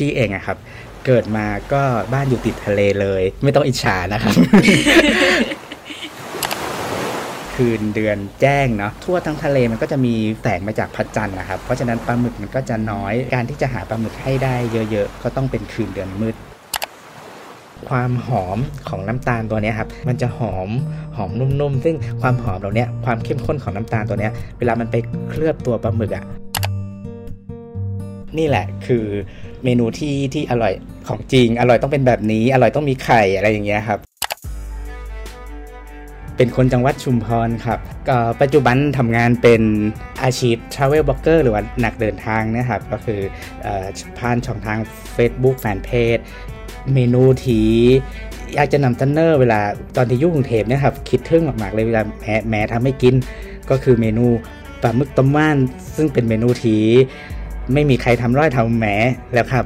พี่เองอะครับ เกิดมาก็บ้านอยู่ติดทะเลเลย ไม่ต้องอิจฉานะครับ คืนเดือนแจ้งเนาะทั่วทั้งทะเลมันก็จะมีแสงมาจากพระจันทร์นะครับ เพราะฉะนั้นปลาหมึกมันก็จะน้อยการที่จะหาปลาหมึกให้ได้เยอะๆ ก็ต้องเป็นคืนเดือนมืดความหอมของน้ำตาลตัวเนี้ยครับ มันจะหอมหอมนุ่มๆ ซึ่งความหอมเหล่าเนี้ยความเข้มข้นของน้ำตาลตัวเนี้ยเวลามันไปเคลือบตัวปลาหมึกอะ นี่แหละคือเมนูที่ที่อร่อยของจริง อร่อยต้องเป็นแบบนี้ อร่อยต้องมีไข่อะไรอย่างเงี้ยครับ เป็นคนจังหวัดชุมพรครับก็ปัจจุบันทำงานเป็นอาชีพ Travel Blogger หรือว่านักเดินทางนะครับ ก็คืออผ่านช่องทาง Facebook Fanpage เมนูที่อยากจะนำเสนอเวลาตอนที่ยุ่กรุงเทพเนี่ยครับ คิดถึงมากๆเลยเวลาแม่แม่ทำให้กินก็คือเมนูปลาหมึกต้มว่าน ซึ่งเป็นเมนูที่ ไม่มีใครทำร้อยเท่าแหมแล้วครับ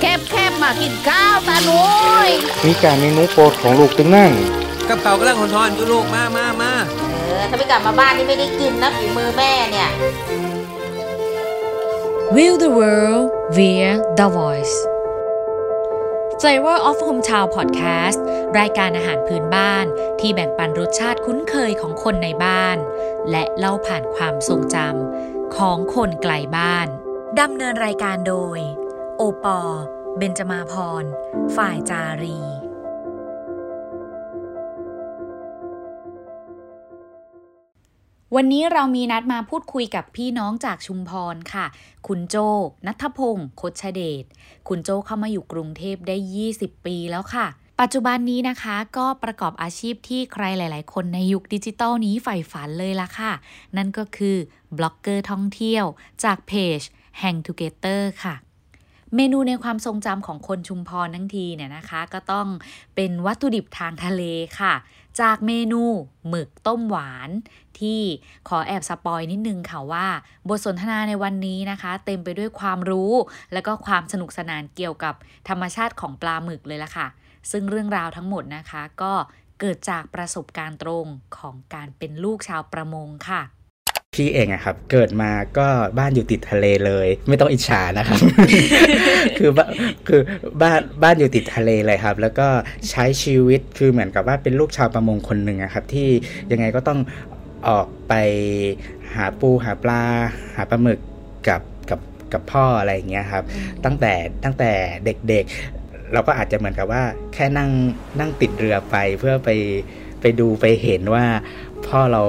แคบแคบมากินข้าวตาหนุยมีการเมนูโปรดของลูกตึงนั่งกับเขากำลังหอนๆอยู่ลูกมามามาเออถ้าไม่กลับมาบ้านนี่ไม่ได้กินนะฝีมือแม่เนี่ย View the world via the voice Flavor of Hometown Podcast รายการอาหารพื้นบ้านที่แบ่งปันรสชาติคุ้นเคยของคนในบ้าน และเล่าผ่านความทรงจำของคนไกลบ้านดำเนินรายการโดย โอปอเบนจมาพร ฝ่ายจารี วันนี้เรามีนัดมาพูดคุยกับพี่น้องจากชุมพรค่ะ คุณโจนัทพงศ์คชเดช คุณโจเข้ามาอยู่กรุงเทพได้ 20 ปีแล้วค่ะ ปัจจุบันนี้นะคะก็ประกอบอาชีพที่ใครหลาย ๆ คนในยุคดิจิตอลนี้ใฝ่ฝันเลยละค่ะ นั่นก็คือบล็อกเกอร์ท่องเที่ยวจากเพจ Hang Together ค่ะ เมนูในความทรงจำของคนชุมพรทั้งทีเนี่ยนะคะ ก็ต้องเป็นวัตถุดิบทางทะเลค่ะ จากเมนูหมึกต้มหวานที่ขอแอบสปอยนิดนึงค่ะว่า บทสนทนาในวันนี้นะคะ เต็มไปด้วยความรู้ และก็ความสนุกสนานเกี่ยวกับธรรมชาติของปลาหมึกเลยล่ะค่ะ ซึ่งเรื่องราวทั้งหมดนะคะ ก็เกิดจากประสบการณ์ตรงของการเป็นลูกชาวประมงค่ะ พี่เองอะครับ เกิดมาก็บ้านอยู่ติดทะเลเลย ไม่ต้องอิจฉานะครับ คือบ้านคือบ้านบ้านอยู่ติดทะเลเลยครับ แล้วก็ใช้ชีวิตคือเหมือนกับว่าเป็นลูกชาวประมงคนหนึ่งอะครับ ที่ยังไงก็ต้องออกไปหาปูหาปลา หาปลาหมึกกับกับกับพ่ออะไรอย่างเงี้ยครับ ตั้งแต่ตั้งแต่เด็กๆ เราก็อาจจะเหมือนกับว่า แค่นั่งนั่งติดเรือไปเพื่อไปไปดูไปเห็นว่าพ่อเรา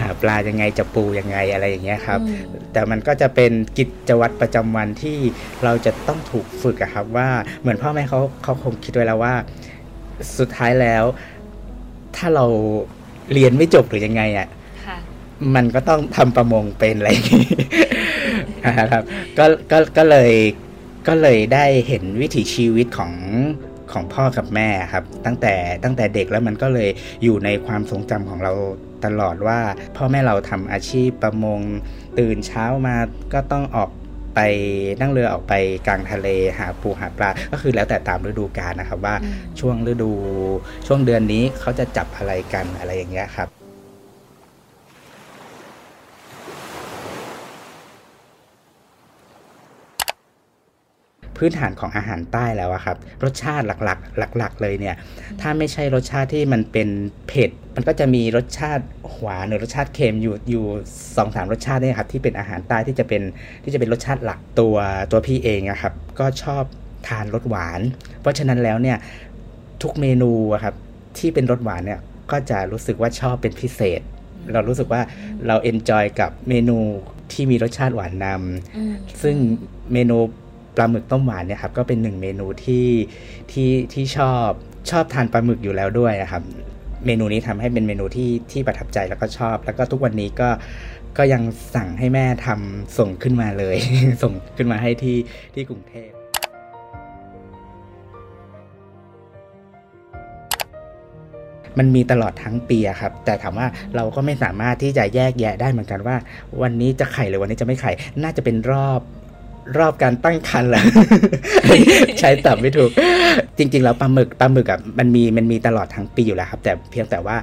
หาปลายังไงจะปูยังไงอะไรอย่างเงี้ยครับ แต่มันก็จะเป็นกิจวัตรประจำวันที่เราจะต้องถูกฝึกอะครับว่าเหมือนพ่อแม่เขาเขาคงคิดไว้แล้วว่า สุดท้ายแล้ว ถ้าเราเรียนไม่จบหรือยังไงอะค่ะมันก็ต้องทำประมงเป็นอะไรอย่างงี้นะครับก็ก็ก็เลยก็เลยได้เห็นวิถีชีวิตของของพ่อกับแม่ครับ ตั้งแต่ตั้งแต่เด็กแล้วมันก็เลยอยู่ในความทรงจำของเรา ตลอดว่าพ่อแม่เราทำอาชีพประมงตื่นเช้ามาก็ต้องออกไปนั่งเรือออกไปกลางทะเลหาปูหาปลา ก็คือแล้วแต่ตามฤดูกาลนะครับว่าอืมช่วงฤดูช่วงเดือนนี้เขาจะจับอะไรกันอะไรอย่างเงี้ยครับ พื้นฐานของอาหารใต้แล้วอะครับ รสชาติหลักๆ หลัก ๆ เลยเนี่ย ถ้าไม่ใช่รสชาติที่มันเป็นเผ็ด มันก็จะมีรสชาติหวานหรือรสชาติเค็มอยู่อยู่สองสามรสชาติเนี่ยครับที่เป็นอาหารใต้ที่จะเป็นที่จะเป็นรสชาติหลักตัวตัวพี่เองอะครับ ก็ชอบทานรสหวาน เพราะฉะนั้นแล้วเนี่ยทุกเมนูอะครับที่เป็นรสหวานเนี่ยก็จะรู้สึกว่าชอบเป็นพิเศษ เรารู้สึกว่าเรา enjoy กับเมนูที่มีรสชาติหวานนำซึ่งเมนู ปลาหมึกต้มหวานเนี่ยครับก็เป็นหนึ่งเมนูที่ที่ที่ชอบชอบทานปลาหมึกอยู่แล้วด้วยนะครับ เมนูนี้ทำให้เป็นเมนูที่ที่ประทับใจแล้วก็ชอบ แล้วก็ทุกวันนี้ก็ก็ยังสั่งให้แม่ทำส่งขึ้นมาเลย ส่งขึ้นมาให้ที่ที่กรุงเทพมันมีตลอดทั้งปีครับ แต่ถามว่าเราก็ไม่สามารถที่จะแยกแยะได้เหมือนกันว่า วันนี้จะไข่หรือวันนี้จะไม่ไข่ น่าจะเป็นรอบ รอบการตั้งครรภ์แหละใช้ตับไม่ถูก จริง ๆ แล้วปลาหมึกปลาหมึกอะมันมีมันมีตลอดทั้งปีอยู่แล้วครับ แต่เพียงแต่ว่า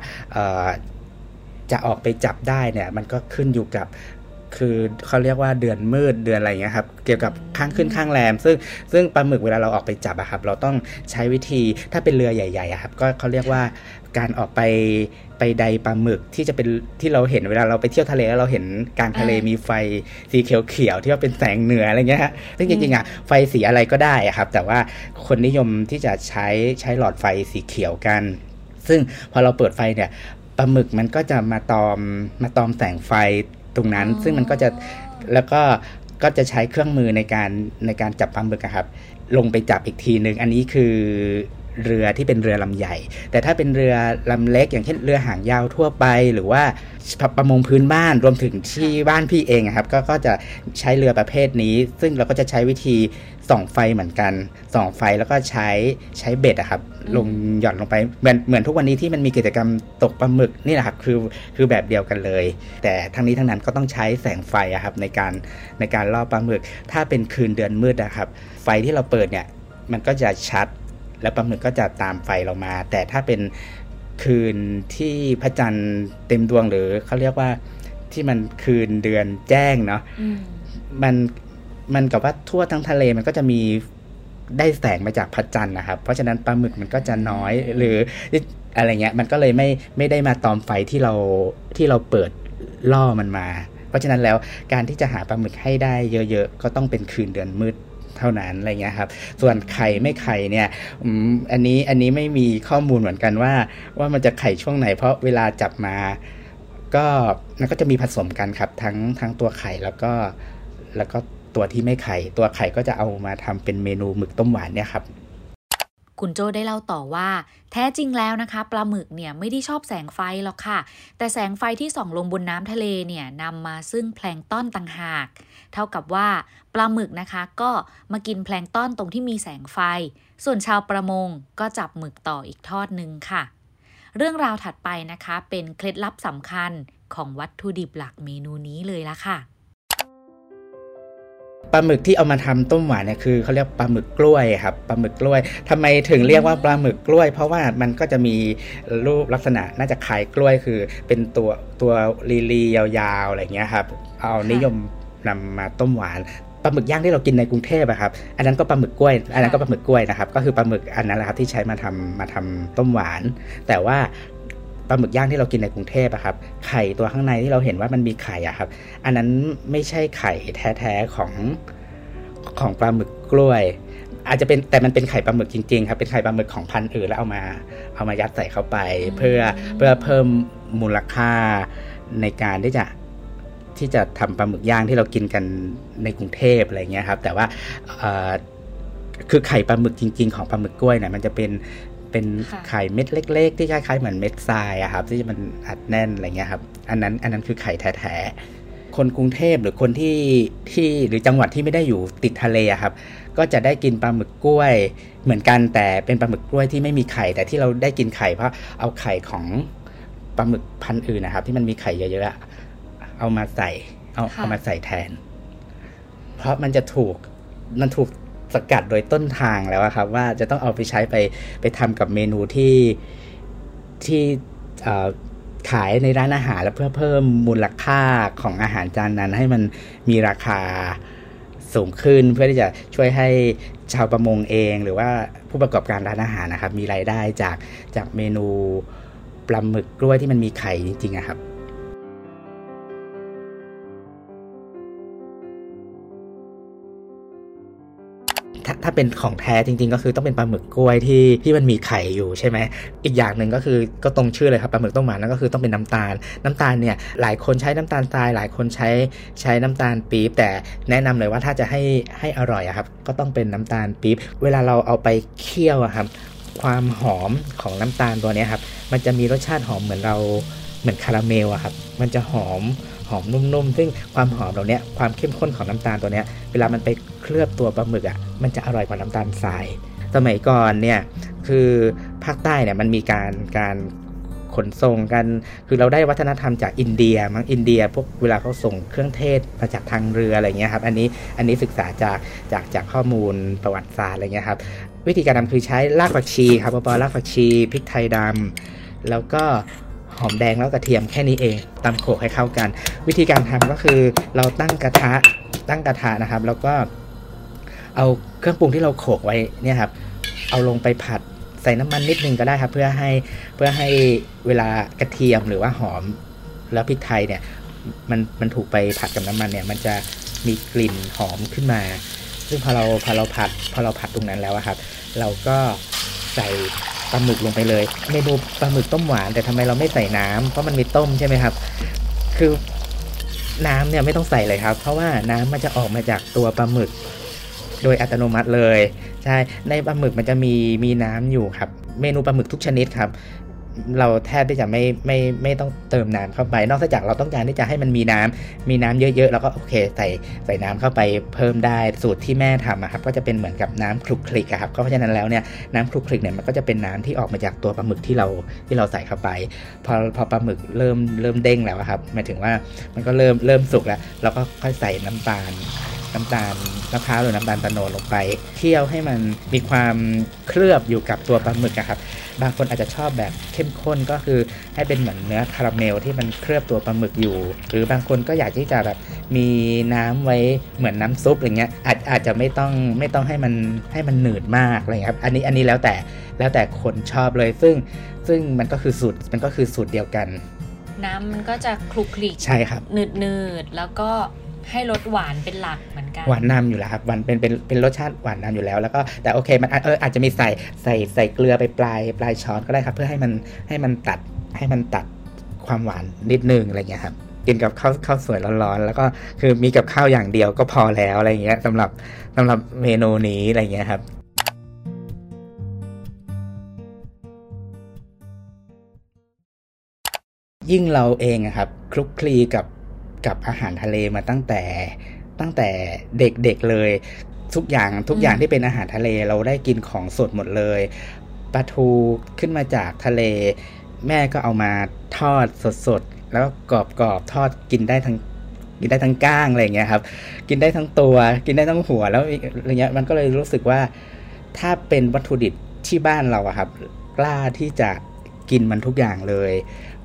จะออกไปจับได้เนี่ย มันก็ขึ้นอยู่กับ คือเขาเรียกว่าเดือนมืดเดือนอะไรเงี้ยครับเกี่ยวกับข้างขึ้นข้างแรม ซึ่งซึ่งปลาหมึกเวลาเราออกไปจับอะครับ เราต้องใช้วิธีถ้าเป็นเรือใหญ่ๆอะครับ ก็เขาเรียกว่าการออกไปไปใดปลาหมึกที่จะเป็นที่เราเห็นเวลาเราไปเที่ยวทะเลแล้วเราเห็นกลางทะเลมีไฟสีเขียวๆที่ว่าเป็นแสงเหนืออะไรเงี้ยฮะซึ่งจริงๆอะไฟสีอะไรก็ได้อะครับ แต่ว่าคนนิยมที่จะใช้ใช้หลอดไฟสีเขียวกัน ซึ่งพอเราเปิดไฟเนี่ยปลาหมึกมันก็จะมาตอมมาตอมแสงไฟ ตรงนั้น ซึ่งมันก็จะแล้วก็ก็จะใช้เครื่องมือในการในการจับปลาหมึกครับ ลงไปจับอีกทีหนึ่งอันนี้คือเรือที่เป็นเรือลำใหญ่ แต่ถ้าเป็นเรือลำเล็ก อย่างเช่นเรือหางยาวทั่วไป หรือว่าประมงพื้นบ้านรวมถึงที่บ้านพี่เองครับก็ก็จะใช้เรือประเภทนี้ ซึ่งเราก็จะใช้วิธีส่องไฟเหมือนกันส่องไฟแล้วก็ใช้ใช้เบ็ดอะครับ ลงหย่อนลงไปเหมือนเหมือนทุกวันนี้ที่มันมีกิจกรรมตกปลาหมึกนี่แหละครับคือคือแบบเดียวกันเลย แต่ทั้งนี้ทั้งนั้นก็ต้องใช้แสงไฟอะครับในการในการล่อปลาหมึก ถ้าเป็นคืนเดือนมืดนะครับ ไฟที่เราเปิดเนี่ยมันก็จะชัด แล้วปลาหมึกก็จะตามไฟเรามา แต่ถ้าเป็นคืนที่พระจันทร์เต็มดวงหรือเขาเรียกว่าที่มันคืนเดือนแจ้งเนาะมันมันกับว่าทั่วทั้งทะเลมันก็จะมี ได้แสงมาจากพระจันทร์นะครับ เพราะฉะนั้นปลาหมึกมันก็จะน้อยหรืออะไรเงี้ยมันก็เลยไม่ไม่ได้มาตอมไฟที่เราที่เราเปิดล่อมันมา เพราะฉะนั้นแล้วการที่จะหาปลาหมึกให้ได้เยอะๆ ก็ต้องเป็นคืนเดือนมืดเท่านั้นอะไรเงี้ยครับ ส่วนไข่ไม่ไข่เนี่ยอันนี้อันนี้ไม่มีข้อมูลเหมือนกันว่า ว่ามันจะไข่ช่วงไหน เพราะเวลาจับมา ก็มันก็จะมีผสมกันครับทั้งทั้งตัวไข่แล้วก็แล้วก็ ตัวที่ไม่ไข่ ตัวไข่ก็จะเอามาทำเป็นเมนูหมึกต้มหวานเนี่ยครับคุณโจได้เล่าต่อว่า แท้จริงแล้วนะคะปลาหมึกเนี่ยไม่ได้ชอบแสงไฟหรอกค่ะ แต่แสงไฟที่ส่องลงบนน้ำทะเลเนี่ยนำมาซึ่งแพลงต้อนต่างหาก เท่ากับว่าปลาหมึกนะคะ ก็มากินแพลงต้อนตรงที่มีแสงไฟ ส่วนชาวประมงก็จับหมึกต่ออีกทอดหนึ่งค่ะ เรื่องราวถัดไปนะคะ เป็นเคล็ดลับสำคัญของวัตถุดิบหลักเมนูนี้เลยละค่ะ ปลาหมึกที่เอามาทำต้มหวานเนี่ยคือเขาเรียกปลาหมึกกล้วยครับปลาหมึกกล้วยทำไมถึงเรียกว่าปลาหมึกกล้วย เพราะว่ามันก็จะมีรูปลักษณะน่าจะคล้ายกล้วยคือ เป็นตัวตัวลีลียาวๆอะไรเงี้ยครับเอานิยมนำมาต้มหวานปลาหมึกย่างที่เรากินในกรุงเทพอะครับ อันนั้นก็ปลาหมึกกล้วย อันนั้นก็ปลาหมึกกล้วยนะครับ ก็คือปลาหมึกอันนั้นแหละครับที่ใช้มาทำมาทำต้มหวาน แต่ว่า ปลาหมึกย่างที่เรากินในกรุงเทพอะครับไข่ตัวข้างในที่เราเห็นว่ามันมีไข่อะครับ อันนั้นไม่ใช่ไข่แท้ๆของของปลาหมึกกล้วย อาจจะเป็นแต่มันเป็นไข่ปลาหมึกจริงๆครับเป็นไข่ปลาหมึกของพันธุ์อื่นแล้วเอามา เอามายัดใส่เข้าไป เพื่อเพื่อเพิ่มมูลค่าในการที่จะที่จะทำปลาหมึกย่างที่เรากินกันในกรุงเทพอะไรเงี้ยครับ แต่ว่าคือไข่ปลาหมึกจริง ๆ ของปลาหมึกกล้วยเนี่ยมันจะเป็น เป็นไข่เม็ดเล็ก ๆ ที่คล้ายๆเหมือนเม็ดทรายอะครับ ที่มันอัดแน่นอะไรเงี้ยครับ อันนั้นอันนั้นคือไข่แท้ๆคนกรุงเทพหรือคนที่ที่หรือจังหวัดที่ไม่ได้อยู่ติดทะเลครับ ก็จะได้กินปลาหมึกกล้วย เหมือนกันแต่เป็นปลาหมึกกล้วยที่ไม่มีไข่ แต่ที่เราได้กินไข่เพราะเอาไข่ของปลาหมึกพันธุ์อื่นนะครับ ที่มันมีไข่เยอะๆเอามาใส่เอาเอามาใส่แทน เพราะมันจะถูกมันถูก สกัดโดยต้นทางแล้วครับว่าจะต้องเอาไปใช้ไปไปทำกับเมนูที่ที่ขายในร้านอาหารแล้วเพื่อเพิ่มมูลค่าของอาหารจานนั้น ให้มันมีราคาสูงขึ้นเพื่อที่จะช่วยให้ชาวประมงเอง หรือว่าผู้ประกอบการร้านอาหารนะครับ มีรายได้จากจากเมนูปลาหมึกกล้วยที่มันมีไข่จริงๆครับ ถ้าเป็นของแท้จริง ๆ ก็คือต้องเป็นปลาหมึกกล้วยที่ที่มันมีไข่อยู่ใช่ไหมอีกอย่างหนึ่งก็คือก็ตรงชื่อเลยครับปลาหมึกต้มหวานนั่นก็คือต้องเป็นน้ำตาล น้ำตาลเนี่ยหลายคนใช้น้ำตาลทราย หลายคนใช้ใช้น้ำตาลปี๊บแต่แนะนำเลยว่าถ้าจะให้ให้อร่อยอะครับก็ต้องเป็นน้ำตาลปี๊บเวลาเราเอาไปเคี่ยวอะครับความหอมของน้ำตาลตัวนี้ครับมันจะมีรสชาติหอมเหมือนเราเหมือนคาราเมลอะครับมันจะหอม หอมนุ่มๆ ซึ่งความหอมเหล่านี้ความเข้มข้นของน้ำตาลตัวนี้เวลามันไปเคลือบตัวปลาหมึกอะมันจะอร่อยกว่าน้ำตาลทราย สมัยก่อนเนี่ยคือภาคใต้เนี่ยมันมีการการขนส่งกัน คือเราได้วัฒนธรรมจากอินเดีย มั้งอินเดีย พวกเวลาเขาส่งเครื่องเทศมาจากทางเรืออะไรเงี้ยครับ อันนี้ อันนี้ศึกษาจาก จาก จากข้อมูลประวัติศาสตร์อะไรเงี้ยครับ วิธีการทำคือใช้รากผักชีครับปอรากผักชี พริกไทยดำ แล้วก็ หอมแดงแล้วกระเทียมแค่นี้เองตำโขลกให้เข้ากัน วิธีการทำก็คือเราตั้งกระทะตั้งกระทะนะครับ แล้วก็เอาเครื่องปรุงที่เราโขลกไว้เนี่ยครับ เอาลงไปผัดใส่น้ำมันนิดนึงก็ได้ครับ เพื่อให้เพื่อให้เวลากระเทียมหรือว่าหอมแล้วพริกไทยเนี่ยมันมันถูกไปผัดกับน้ำมันเนี่ย มันจะมีกลิ่นหอมขึ้นมา ซึ่งพอเราพอเราผัดพอเราผัดตรงนั้นแล้วครับ เราก็ใส่ ปลาหมึกลงไปเลย เมนูปลาหมึกต้มหวาน แต่ทำไมเราไม่ใส่น้ำเพราะมันมีต้มใช่ไหมครับ คือน้ำเนี่ยไม่ต้องใส่เลยครับ เพราะว่าน้ำมันจะออกมาจากตัวปลาหมึก โดยอัตโนมัติเลย ใช่ ในปลาหมึกมันจะมีมีน้ำอยู่ครับ เมนูปลาหมึกทุกชนิดครับ เราแทบที่จะไม่ไม่ไม่ต้องเติมน้ำเข้าไป นอกจากเราต้องการที่จะให้มันมีน้ำมีน้ำเยอะๆ แล้วก็โอเคใส่ใส่น้ำเข้าไปเพิ่มได้สูตรที่แม่ทำครับก็จะเป็นเหมือนกับน้ำคลุกคลิกครับก็เพราะฉะนั้นแล้วเนี่ยน้ำคลุกคลิกเนี่ยมันก็จะเป็นน้ำที่ออกมาจากตัวปลาหมึกที่เราที่เราใส่เข้าไป พอพอปลาหมึกเริ่มเริ่มเด้งแล้วครับหมายถึงว่ามันก็เริ่มเริ่มสุกแล้วเราก็ค่อยใส่น้ำตาล น้ำตาลมะพร้าวหรือน้ำตาลตะโนดลงไป เคี่ยวให้มันมีความเคลือบอยู่กับตัวปลาหมึกอะครับ บางคนอาจจะชอบแบบเข้มข้นก็คือให้เป็นเหมือนเนื้อคาราเมลที่มันเคลือบตัวปลาหมึกอยู่ หรือบางคนก็อยากที่จะแบบมีน้ำไว้เหมือนน้ำซุปอะไรเงี้ยอาจอาจจะไม่ต้องไม่ต้องให้มันให้มันหนืดมากอะไรเงี้ยครับอันนี้อันนี้แล้วแต่แล้วแต่คนชอบเลย ซึ่งซึ่งมันก็คือสูตรมันก็คือสูตรเดียวกัน น้ำมันก็จะคลุกคลิกใช่ครับหนืดหนืดๆแล้วก็ ให้รสหวานเป็นหลักเหมือนกันหวานนำอยู่แล้วครับหวานเป็นเป็นเป็นรสชาติหวานนำอยู่แล้ว แล้วก็แต่โอเคมันเอออาจจะมีใส่ใส่ใส่เกลือไปปลายปลายช้อนก็ได้ครับ เพื่อให้มันให้มันตัดให้มันตัดความหวานนิดนึงอะไรเงี้ยครับกินกับข้าวข้าวสวยร้อนๆแล้วก็คือมีกับข้าวอย่างเดียวก็พอแล้วอะไรเงี้ยสำหรับสำหรับเมนูนี้อะไรเงี้ยครับยิ่งเราเองอะครับคลุกคลีกับ กับอาหารทะเลมาตั้งแต่ตั้งแต่เด็กๆเลย ทุกอย่างทุกอย่างอืมที่เป็นอาหารทะเลเราได้กินของสดหมดเลยปลาทูขึ้นมาจากทะเล แม่ก็เอามาทอดสดๆแล้วก็กรอบๆทอดกินได้ทั้งกินได้ทั้งก้างอะไรอย่างเงี้ยครับ กินได้ทั้งตัว กินได้ทั้งหัวแล้วอะไรเงี้ยมันก็เลยรู้สึกว่าถ้าเป็นวัตถุดิบที่บ้านเราอะครับ กล้าที่จะกินมันทุกอย่างเลย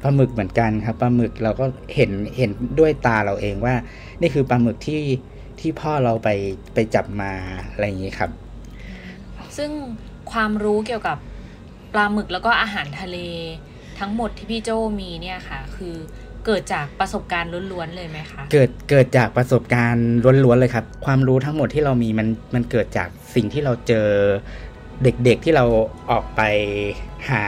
ปลาหมึกเหมือนกันครับปลาหมึกเราก็เห็นเห็นด้วยตาเราเองว่า นี่คือปลาหมึกที่ที่พ่อเราไปไปจับมาอะไรอย่างนี้ครับ ซึ่งความรู้เกี่ยวกับปลาหมึกแล้วก็อาหารทะเล ทั้งหมดที่พี่โจมีเนี่ยค่ะ คือเกิดจากประสบการณ์ล้วนๆเลยไหมคะ เกิดเกิดจากประสบการณ์ล้วนๆเลยครับ ความรู้ทั้งหมดที่เรามีมันมันเกิดจากสิ่งที่เราเจอเด็กๆที่เราออกไปหา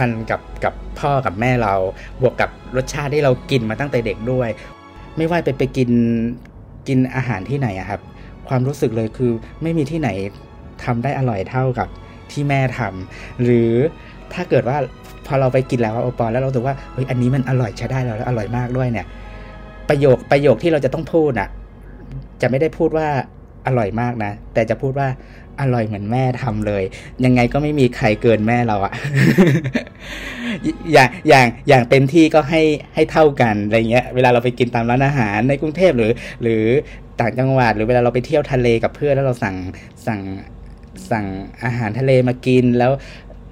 มันกับกับพ่อกับแม่เราบวกกับรสชาติที่เรากินมาตั้งแต่เด็กด้วย ไม่ว่าไปไปกินกินอาหารที่ไหนอะครับ ความรู้สึกเลยคือไม่มีที่ไหนทำได้อร่อยเท่ากับที่แม่ทำหรือถ้าเกิดว่าพอเราไปกินแล้วอะโอปอแล้วเรารู้สึกว่าเฮ้ยอันนี้มันอร่อยใช้ได้แล้วแล้วอร่อยมากด้วยเนี่ย ประโยคประโยคที่เราจะต้องพูดอะจะไม่ได้พูดว่า อร่อยมากนะ แต่จะพูดว่าอร่อยเหมือนแม่ทำเลย ยังไงก็ไม่มีใครเกินแม่เราอะอย่างอย่างอย่างเต็มที่ก็ให้ให้เท่ากันอะไรเงี้ย เวลาเราไปกินตามร้านอาหารในกรุงเทพหรือ หรือต่างจังหวัด หรือเวลาเราไปเที่ยวทะเลกับเพื่อนแล้วเราสั่งสั่งสั่งอาหารทะเลมากินแล้ว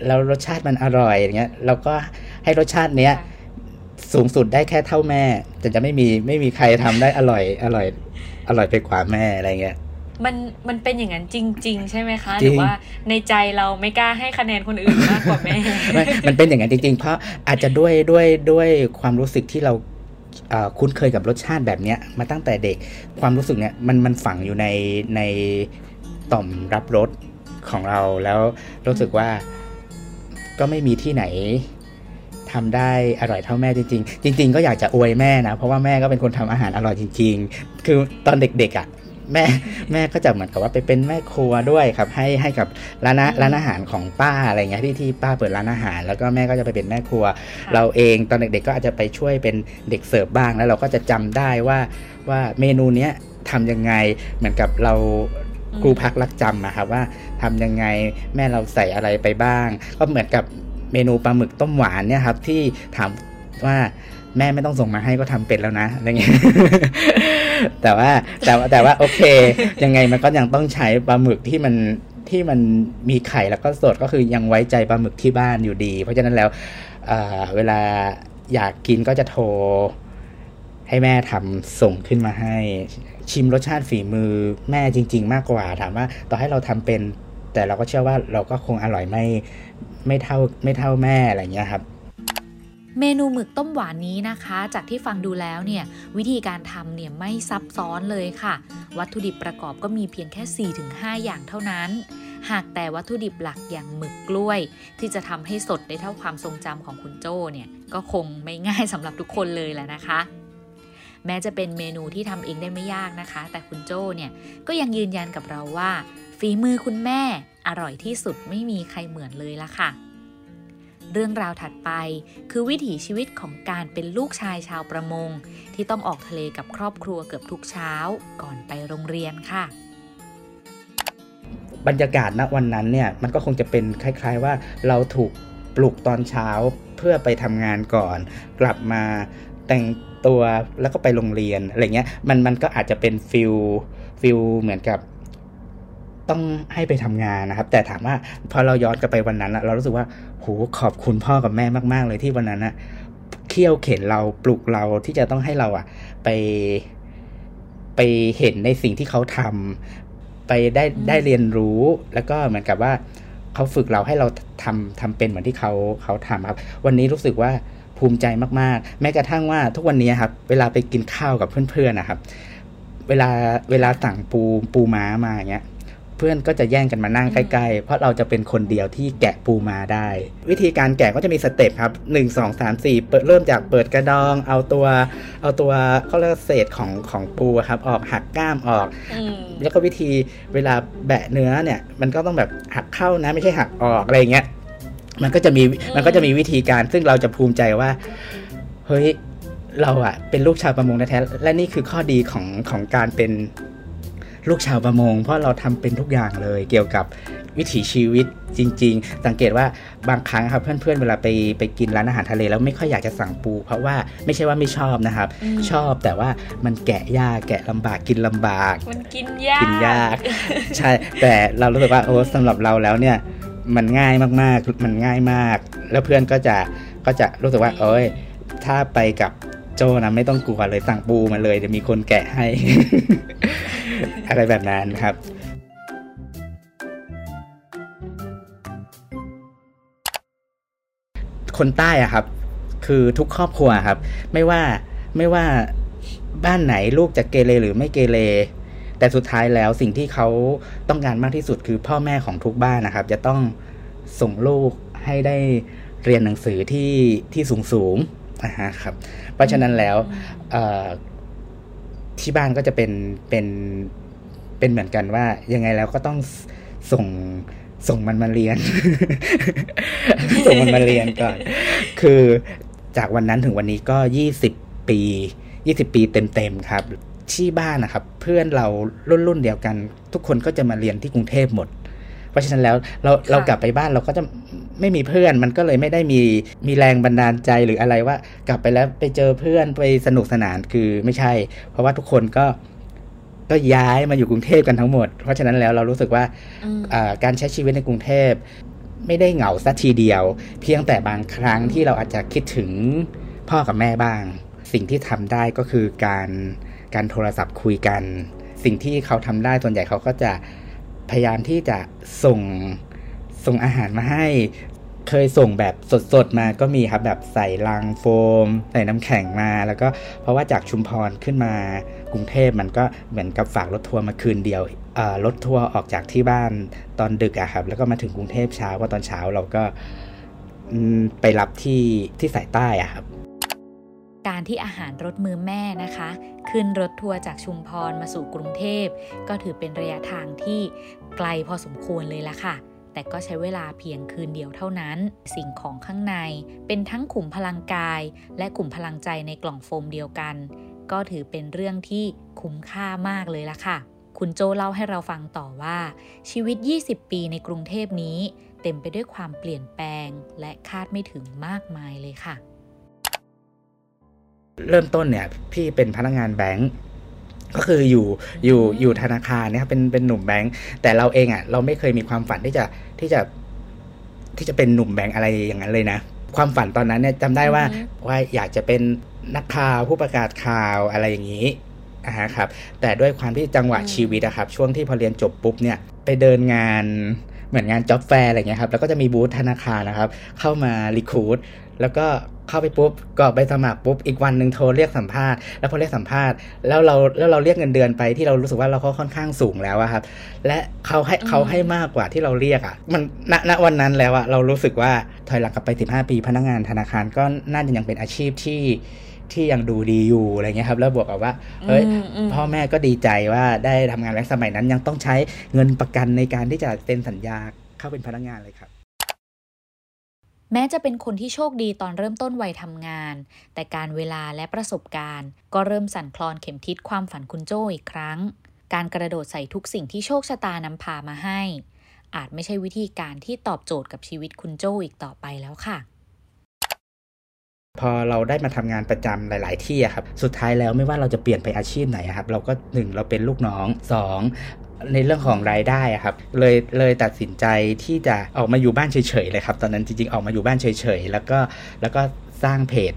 แล้วรสชาติมันอร่อยอย่างเงี้ยเราก็ให้รสชาติเนี้ยสูงสุดได้แค่เท่าแม่แต่จะไม่มีไม่มีใครทำได้อร่อย อร่อย อร่อยไปกว่าแม่อะไรเงี้ย มันมันเป็นอย่างนั้นจริง ๆ ใช่ไหมคะหจริรืองว่าในใจเราไม่กล้าให้คะแนนคนอื่นมากกว่าแม่ไม่มันเป็นอย่างนั้นจริง ๆ เพราะอาจจะด้วยด้วยด้วยความรู้สึกที่เราเอ่อคุ้นเคยกับรสชาติแบบเนี้ยมาตั้งแต่เด็กความรู้สึกเนี้ยมันมันฝังอยู่ในในต่อมรับรสของเราแล้วรู้สึกว่าก็ไม่มีที่ไหนทำได้อร่อยเท่าแม่จริง ๆ จริง ๆ ก็อยากจะอวยแม่นะ เพราะว่าแม่ก็เป็นคนทำอาหารอร่อยจริง ๆ คือตอนเด็กๆอะ แม่แม่ก็จะเหมือนกับว่าไปเป็นแม่ครัวด้วยครับ ให้ให้กับร้านอาอืมร้านอาหารของป้าอะไรเงี้ยที่ที่ป้าเปิดร้านอาหาร แล้วก็แม่ก็จะไปเป็นแม่ครัวค่ะเราเองตอนเด็กๆก็อาจจะไปช่วยเป็นเด็กเสิร์ฟบ้างแล้วเราก็จะจำได้ว่าว่าเมนูเนี้ยทำยังไงเหมือนกับเราอืมครูพักรักจำอะครับว่าทำยังไงแม่เราใส่อะไรไปบ้าง ก็เหมือนกับเมนูปลาหมึกต้มหวานเนี่ยครับที่ถามว่า แม่ไม่ต้องส่งมาให้ก็ทำเป็นแล้วนะอะไรเงี้ยแต่ว่าแต่ว่าแต่ว่าโอเค ยังไงมันก็ยังต้องใช้ปลาหมึกที่มันที่มันมีไข่แล้วก็สดก็คือยังไว้ใจปลาหมึกที่บ้านอยู่ดี เพราะฉะนั้นแล้วเเวลาอยากกินก็จะโทร ให้แม่ทำส่งขึ้นมาให้ ชิมรสชาติฝีมือแม่จริง ๆ มากกว่าถามว่า ต่อให้เราทำเป็น แต่เราก็เชื่อว่าเราก็คงอร่อยไม่ไม่เท่าไม่เท่าแม่อะไรเงี้ยครับ เมนูหมึกต้มหวานนี้นะคะ จากที่ฟังดูแล้วเนี่ยวิธีการทำเนี่ยไม่ซับซ้อนเลยค่ะ วัตถุดิบประกอบก็มีเพียงแค่ 4-5 อย่างเท่านั้น หากแต่วัตถุดิบหลักอย่างหมึกกล้วย ที่จะทำให้สดได้เท่าความทรงจำของคุณโจ้เนี่ยก็คงไม่ง่ายสำหรับทุกคนเลยแหละนะคะแม้จะเป็นเมนูที่ทำเองได้ไม่ยากนะคะ แต่คุณโจ้เนี่ยก็ยังยืนยันกับเราว่า ฝีมือคุณแม่อร่อยที่สุดไม่มีใครเหมือนเลยละค่ะ เรื่องราวถัดไป คือวิถีชีวิตของการเป็นลูกชายชาวประมง ที่ต้องออกทะเลกับครอบครัวเกือบทุกเช้าก่อนไปโรงเรียนค่ะ บรรยากาศณวันนั้นเนี่ยมันก็คงจะเป็นคล้าย ๆ ว่าเราถูกปลุกตอนเช้าเพื่อไปทำงานก่อน กลับมาแต่งตัวแล้วก็ไปโรงเรียนอะไรเงี้ยมันมันก็อาจจะเป็น feel feel เหมือนกับ ต้องให้ไปทำงานนะครับ แต่ถามว่าพอเราย้อนกลับไปวันนั้นอะเรารู้สึกว่าโหขอบคุณพ่อกับแม่มาก ๆ เลยที่วันนั้นอะเคี่ยวเข็นเราปลุกเราที่จะต้องให้เราอะไปไปเห็นในสิ่งที่เขาทำไปได้อืมได้เรียนรู้แล้วก็เหมือนกับว่าเขาฝึกเราให้เราทำทำเป็นเหมือนที่เขาเขาทำครับ วันนี้รู้สึกว่าภูมิใจมากๆ แม้กระทั่งว่าทุกวันนี้ครับ เวลาไปกินข้าวกับเพื่อนๆนะครับ เวลาเวลาสั่งปูปูม้ามาอย่างเงี้ย เพื่อนก็จะแย่งกันมานั่งใกล้ๆ เพราะเราจะเป็นคนเดียวที่แกะปูมาได้ วิธีการแกะก็จะมีสเต็ปครับหนึ่งสองสามสี่เปิดเริ่มจากเปิดกระดอง เอาตัว เอาตัวเขาเรียกว่าเศษของของปูอะครับออกหักกล้ามออก แล้วก็วิธีเวลาแบะเนื้อเนี่ย มันก็ต้องแบบหักเข้านะไม่ใช่หักออกอะไรอย่างเงี้ยมันก็จะมีมันก็จะมีวิธีการซึ่งเราจะภูมิใจว่าเฮ้ยเราอะเป็นลูกชาวประมงแท้ๆและนี่คือข้อดีของของการเป็น ลูกชาวประมง เพราะเราทำเป็นทุกอย่างเลยเกี่ยวกับวิถีชีวิตจริง ๆ สังเกตว่าบางครั้งครับเพื่อนๆเวลาไปไปกินร้านอาหารทะเลแล้วไม่ค่อยอยากจะสั่งปู เพราะว่าไม่ใช่ว่าไม่ชอบนะครับอืมชอบแต่ว่ามันแกะยากแกะลำบากกินลำบาก มันกินยากกินยาก ใช่ แต่เรารู้สึกว่าโอ้สำหรับเราแล้วเนี่ยมันง่ายมากๆ มันง่ายมาก แล้วเพื่อนก็จะก็จะรู้สึกว่า เอ้ย ถ้าไปกับโจนะไม่ต้องกลัวเลยสั่งปูมาเลยเดี๋ยวมีคนแกะให้ อะไรแบบนั้นครับคนใต้อะครับ คือทุกครอบครัวครับ ไม่ว่าไม่ว่าบ้านไหนลูกจะเกเรหรือไม่เกเรแต่สุดท้ายแล้วสิ่งที่เขาต้องการมากที่สุดคือพ่อแม่ของทุกบ้านนะครับ จะต้องส่งลูกให้ได้เรียนหนังสือที่ที่สูงสูงนะฮะครับ เพราะฉะนั้นแล้วที่บ้านก็จะเป็นเป็น เป็นเหมือนกันว่ายังไงแล้วก็ต้องส่งส่งมันมาเรียน ส่งมันมาเรียนก่อน คือจากวันนั้นถึงวันนี้ก็ยี่สิบปียี่สิบปีเต็มๆครับ ที่บ้านนะครับ เพื่อนเรารุ่นรุ่นๆเดียวกัน ทุกคนก็จะมาเรียนที่กรุงเทพหมด เพราะฉะนั้นแล้วเราเรากลับไปบ้านเราก็จะไม่มีเพื่อนมันก็เลยไม่ได้มีมีแรงบันดาลใจหรืออะไรว่ากลับไปแล้วไปเจอเพื่อนไปสนุกสนานคือไม่ใช่ เพราะว่าทุกคนก็ ก็ย้ายมาอยู่กรุงเทพกันทั้งหมด เพราะฉะนั้นแล้วเรารู้สึกว่าอืมอ่าการใช้ชีวิตในกรุงเทพไม่ได้เหงาสัทีเดียว เพียงแต่บางครั้งที่เราอาจจะคิดถึงพ่อกับแม่บ้าง สิ่งที่ทำได้ก็คือการการโทรศัพท์คุยกัน สิ่งที่เขาทำได้ส่วนใหญ่เขาก็จะพยายามที่จะส่งส่งอาหารมาให้เคยส่งแบบสดๆมาก็มีครับแบบใส่ลังโฟม ใส่น้ำแข็งมา แล้วก็เพราะว่าจากชุมพรขึ้นมา กรุงเทพมันก็เหมือนกับฝากรถทัวร์มาคืนเดียวรถทัวร์ออกจากที่บ้านตอนดึกอะครับ แล้วก็มาถึงกรุงเทพเช้าว่าตอนเช้าเราก็ไปรับที่ที่สายใต้อะครับ การที่อาหารรถมือแม่นะคะ ขึ้นรถทัวร์จากชุมพรมาสู่กรุงเทพ ก็ถือเป็นระยะทางที่ไกลพอสมควรเลยละค่ะแต่ก็ใช้เวลาเพียงคืนเดียวเท่านั้น สิ่งของข้างในเป็นทั้งขุมพลังกาย และขุมพลังใจในกล่องโฟมเดียวกัน ก็ถือเป็นเรื่องที่คุ้มค่ามากเลยละค่ะ คุณโจเล่าให้เราฟังต่อว่า ชีวิต 20 ปีในกรุงเทพนี้ เต็มไปด้วยความเปลี่ยนแปลง และคาดไม่ถึงมากมายเลยค่ะ เริ่มต้นเนี่ย พี่เป็นพนักงานแบงก์ก็คืออยู่อยู่อยู่ธนาคารเนี่ยครับเป็นเป็นหนุ่มแบงก์แต่เราเองอะ เราไม่เคยมีความฝันที่จะที่จะที่จะเป็นหนุ่มแบงก์อะไรอย่างนั้นเลยนะ ความฝันตอนนั้นเนี่ยจำได้ว่าอือฮึว่าอยากจะเป็น นักข่าวผู้ประกาศข่าวอะไรอย่างนี้อ่าครับ แต่ด้วยความที่จังหวะชีวิตอะครับ ช่วงที่พอเรียนจบปุ๊บเนี่ยไปเดินงานเหมือนงานจ็อบแฟร์อะไรเงี้ยครับ แล้วก็จะมีบูธธนาคารนะครับ เข้ามารีคูดแล้วก็เข้าไปปุ๊บกรอกใบสมัครปุ๊บอีกวันหนึ่งโทรเรียกสัมภาษณ์แล้วพอเรียกสัมภาษณ์แล้วเราแล้วเราเรียกเงินเดือนไปที่เรารู้สึกว่าเราก็ค่อนข้างสูงแล้วอะครับ และเขาให้เขาให้มากกว่าที่เราเรียกอะมันณณวันนั้นแล้วอะเรารู้สึกว่าถอยหลังกลับไป 15 ปีพนักงานธนาคารก็น่าจะยังเป็นอาชีพที่ ที่ยังดูดีอยู่อะไรเงี้ยครับแล้วบวกกับว่าเฮ้ยอืมอืมพ่อแม่ก็ดีใจว่าได้ทำงานและสมัยนั้นยังต้องใช้เงินประกันในการที่จะเซ็นสัญญาเข้าเป็นพนักงานเลยครับ แม้จะเป็นคนที่โชคดีตอนเริ่มต้นวัยทำงาน แต่การเวลาและประสบการณ์ ก็เริ่มสั่นคลอนเข็มทิศความฝันคุณโจอีกครั้ง การกระโดดใส่ทุกสิ่งที่โชคชะตานำพามาให้ อาจไม่ใช่วิธีการที่ตอบโจทย์กับชีวิตคุณโจอีกต่อไปแล้วค่ะ พอเราได้มาทำงานประจำหลาย ๆ ที่ครับ สุดท้ายแล้วไม่ว่าเราจะเปลี่ยนไปอาชีพไหนครับ เราก็หนึ่งเราเป็นลูกน้องสองในเรื่องของรายได้ครับเลยเลยตัดสินใจที่จะออกมาอยู่บ้านเฉยๆเลยครับ ตอนนั้นจริงๆออกมาอยู่บ้านเฉยๆ แล้วก็แล้วก็สร้างเพจ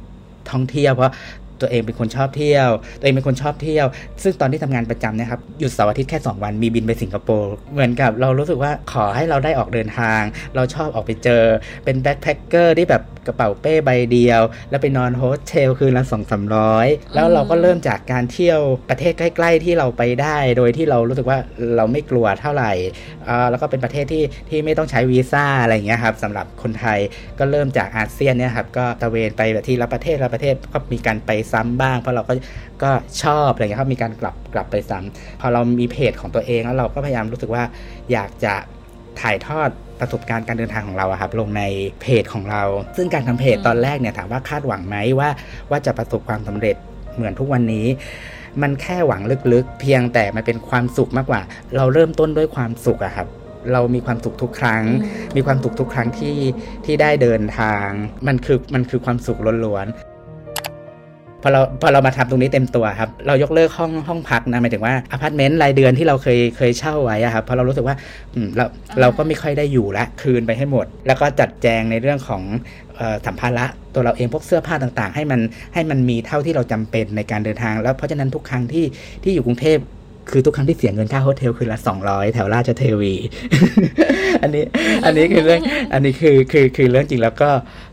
ท่องเที่ยวเพราะ ตัวเองเป็นคนชอบเที่ยว ตัวเองเป็นคนชอบเที่ยว ซึ่งตอนที่ทำงานประจำเนี่ยครับหยุดเสาร์อาทิตย์แค่ 2 วันมีบินไปสิงคโปร์เหมือนกับเรารู้สึกว่าขอให้เราได้ออกเดินทาง เราชอบออกไปเจอเป็น backpacker ที่แบบกระเป๋าเป้ใบเดียว แล้วไปนอนโฮสเทลคืนละสองสามร้อยแล้วเราก็เริ่มจากการเที่ยวประเทศใกล้ ๆ ที่เราไปได้ โดยที่เรารู้สึกว่าเราไม่กลัวเท่าไหร่อ่าแล้วก็เป็นประเทศที่ที่ไม่ต้องใช้วีซ่าอะไรอย่างเงี้ยครับสำหรับคนไทยก็เริ่มจากอาเซียนเนี่ยครับก็ตะเวนไปแบบที่ละประเทศละประเทศก็มีการไปซ้ำบ้าง เพราะเราก็ก็ชอบอะไรเงี้ยครับมีการกลับกลับไปซ้ำพอเรามีเพจของตัวเองแล้วเราก็พยายามรู้สึกว่าอยากจะถ่ายทอดประสบการณ์การเดินทางของเราอะครับลงในเพจของเรา ซึ่งการทำเพจตอนแรกเนี่ยถามว่าคาดหวังไหมว่า ว่าจะประสบความสำเร็จเหมือนทุกวันนี้ มันแค่หวังลึกๆ เพียงแต่มันเป็นความสุขมากกว่า เราเริ่มต้นด้วยความสุขอะครับเรามีความสุขทุกครั้ง มีความสุขทุกครั้งที่ที่ได้เดินทาง มันคือมันคือความสุขล้วนๆ พอเราพอเรามาทำตรงนี้เต็มตัวครับ เรายกเลิกห้องห้องพักนะหมายถึงว่าอพาร์ตเมนต์รายเดือนที่เราเคยเคยเช่าไว้อะครับเพราะเรารู้สึกว่าอืมเราเราก็ไม่ค่อยได้อยู่ละคืนไปให้หมด แล้วก็จัดแจงในเรื่องของสัมภาระตัวเราเองพวกเสื้อผ้าต่างๆ ให้มันให้มันมีเท่าที่เราจำเป็นในการเดินทาง แล้วเพราะฉะนั้นทุกครั้งที่ที่อยู่กรุงเทพ คือทุกครั้งที่เสียเงินค่าโฮเทลคือละ200แถวราชเทวี อันนี้อันนี้คือเรื่องอันนี้คือคือคือเรื่องจริงแล้วก็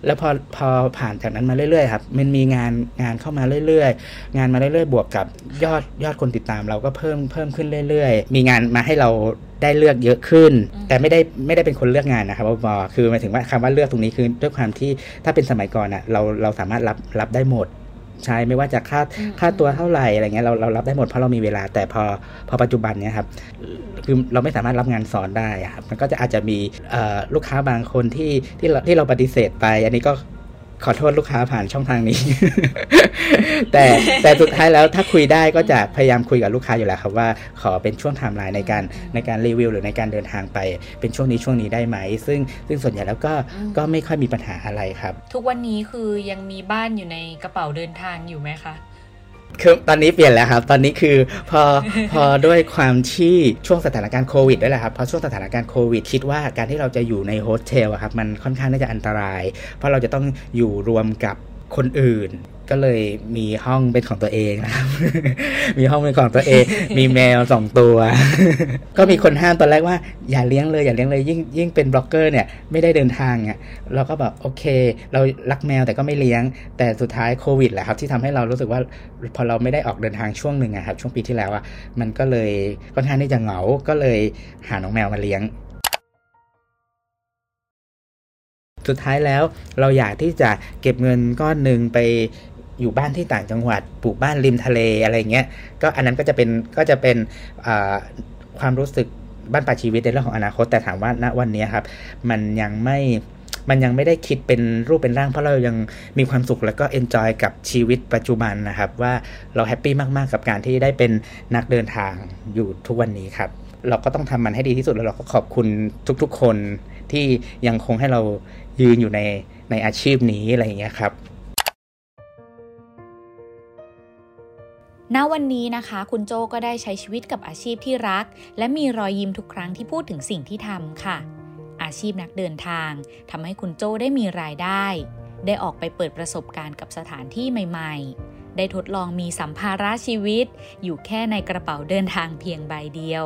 แล้วพอพอผ่านจากนั้นมาเรื่อยๆครับมันมีงานงานเข้ามาเรื่อยๆ งานมาเรื่อยๆ บวกกับยอดยอดคนติดตามเราก็เพิ่มเพิ่มขึ้นเรื่อยๆ มีงานมาให้เราได้เลือกเยอะขึ้น แต่ไม่ได้ไม่ได้เป็นคนเลือกงานนะครับบอคือหมายถึงว่าคำว่าเลือกตรงนี้คือด้วยความที่ถ้าเป็นสมัยก่อนอะเราเราสามารถรับรับได้หมด ใช่ไม่ว่าจะค่าค่าตัวเท่าไหร่อะไรเงี้ยเราเรารับได้หมดเพราะเรามีเวลา แต่พอพอปัจจุบันเนี้ยครับคือเราไม่สามารถรับงานสอนได้อะครับมันก็จะอาจจะมีเอ่อลูกค้าบางคนที่ที่เราที่เราปฏิเสธไป อันนี้ก็ ขอโทษลูกค้าผ่านช่องทางนี้ แต่แต่สุดท้ายแล้วถ้าคุยได้ก็จะพยายามคุยกับลูกค้าอยู่แล้วครับว่าขอเป็นช่วงไทม์ไลน์ในการในการรีวิวหรือในการเดินทางไป เป็นช่วงนี้ช่วงนี้ได้ไหม ซึ่งซึ่งส่วนใหญ่แล้วก็ก็ไม่ค่อยมีปัญหาอะไรครับ ทุกวันนี้คือยังมีบ้านอยู่ในกระเป๋าเดินทางอยู่ไหมคะ คือตอนนี้เปลี่ยนแล้วครับ ตอนนี้คือพอพอด้วยความที่ช่วงสถานการณ์โควิดด้วยแหละครับพอช่วงสถานการณ์โควิด คิดว่าการที่เราจะอยู่ในโฮสเทลอะครับมันค่อนข้างน่าจะอันตราย เพราะเราจะต้องอยู่รวมกับ คนอื่น ก็เลยมีห้องเป็นของตัวเองนะครับ มีห้องเป็นของตัวเอง มีแมวสองตัว ก็มีคนห้ามตอนแรกว่า อย่าเลี้ยงเลยอย่าเลี้ยงเลยยิ่งยิ่งเป็นบล็อกเกอร์เนี่ยไม่ได้เดินทางอะเราก็แบบโอเค เรารักแมวแต่ก็ไม่เลี้ยง แต่สุดท้ายโควิดแหละครับ ที่ทำให้เรารู้สึกว่าพอเราไม่ได้ออกเดินทางช่วงหนึ่งอะครับช่วงปีที่แล้วอะมันก็เลยค่อนข้างที่จะเหงาก็เลยหาน้องแมวมาเลี้ยง สุดท้ายแล้วเราอยากที่จะเก็บเงินก้อนหนึ่งไปอยู่บ้านที่ต่างจังหวัดปลูกบ้านริมทะเลอะไรเงี้ยก็อันนั้นก็จะเป็นก็จะเป็นความรู้สึกบั้นปลายชีวิตในเรื่องของอนาคต แต่ถามว่าณวันนี้ครับ มันยังไม่มันยังไม่ได้คิดเป็นรูปเป็นร่างเพราะเรายังมีความสุขแล้วก็ enjoy กับชีวิตปัจจุบันนะครับ ว่าเรา happy มากๆกับการที่ได้เป็นนักเดินทางอยู่ทุกวันนี้ครับ เราก็ต้องทำมันให้ดีที่สุดแล้วเราก็ขอบคุณทุกๆคนที่ยังคงให้เรา ยืนอยู่ในในอาชีพนี้อะไรอย่างเงี้ยครับณวันนี้นะคะคุณโจก็ได้ใช้ชีวิตกับอาชีพที่รัก และมีรอยยิ้มทุกครั้งที่พูดถึงสิ่งที่ทำค่ะ อาชีพนักเดินทางทำให้คุณโจได้มีรายได้ ได้ออกไปเปิดประสบการณ์กับสถานที่ใหม่ ๆ ได้ทดลองมีสัมภาระชีวิต อยู่แค่ในกระเป๋าเดินทางเพียงใบเดียว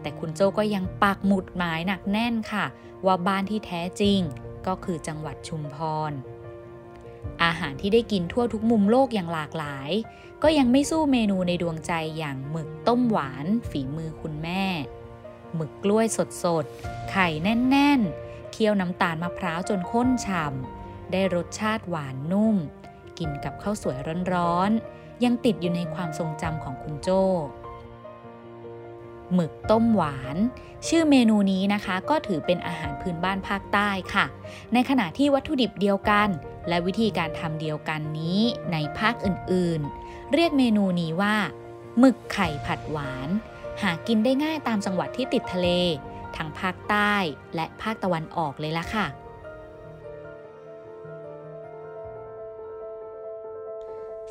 แต่คุณโจก็ยังปักหมุดหมายหนักแน่นค่ะ ว่าบ้านที่แท้จริง ก็คือจังหวัดชุมพร อาหารที่ได้กินทั่วทุกมุมโลกอย่างหลากหลาย ก็ยังไม่สู้เมนูในดวงใจอย่างหมึกต้มหวานฝีมือคุณแม่ หมึกกล้วยสดๆ ไข่แน่นๆ เคี่ยวน้ำตาลมะพร้าวจนข้นฉ่ำได้รสชาติหวานนุ่ม กินกับข้าวสวยร้อนๆยังติดอยู่ในความทรงจำของคุณโจ้ หมึกต้มหวาน ชื่อเมนูนี้นะคะ ก็ถือเป็นอาหารพื้นบ้านภาคใต้ค่ะ ในขณะที่วัตถุดิบเดียวกัน และวิธีการทำเดียวกันนี้ในภาคอื่นๆ เรียกเมนูนี้ว่าหมึกไข่ผัดหวาน หากินได้ง่ายตามจังหวัดที่ติดทะเล ทั้งภาคใต้และภาคตะวันออกเลยละค่ะ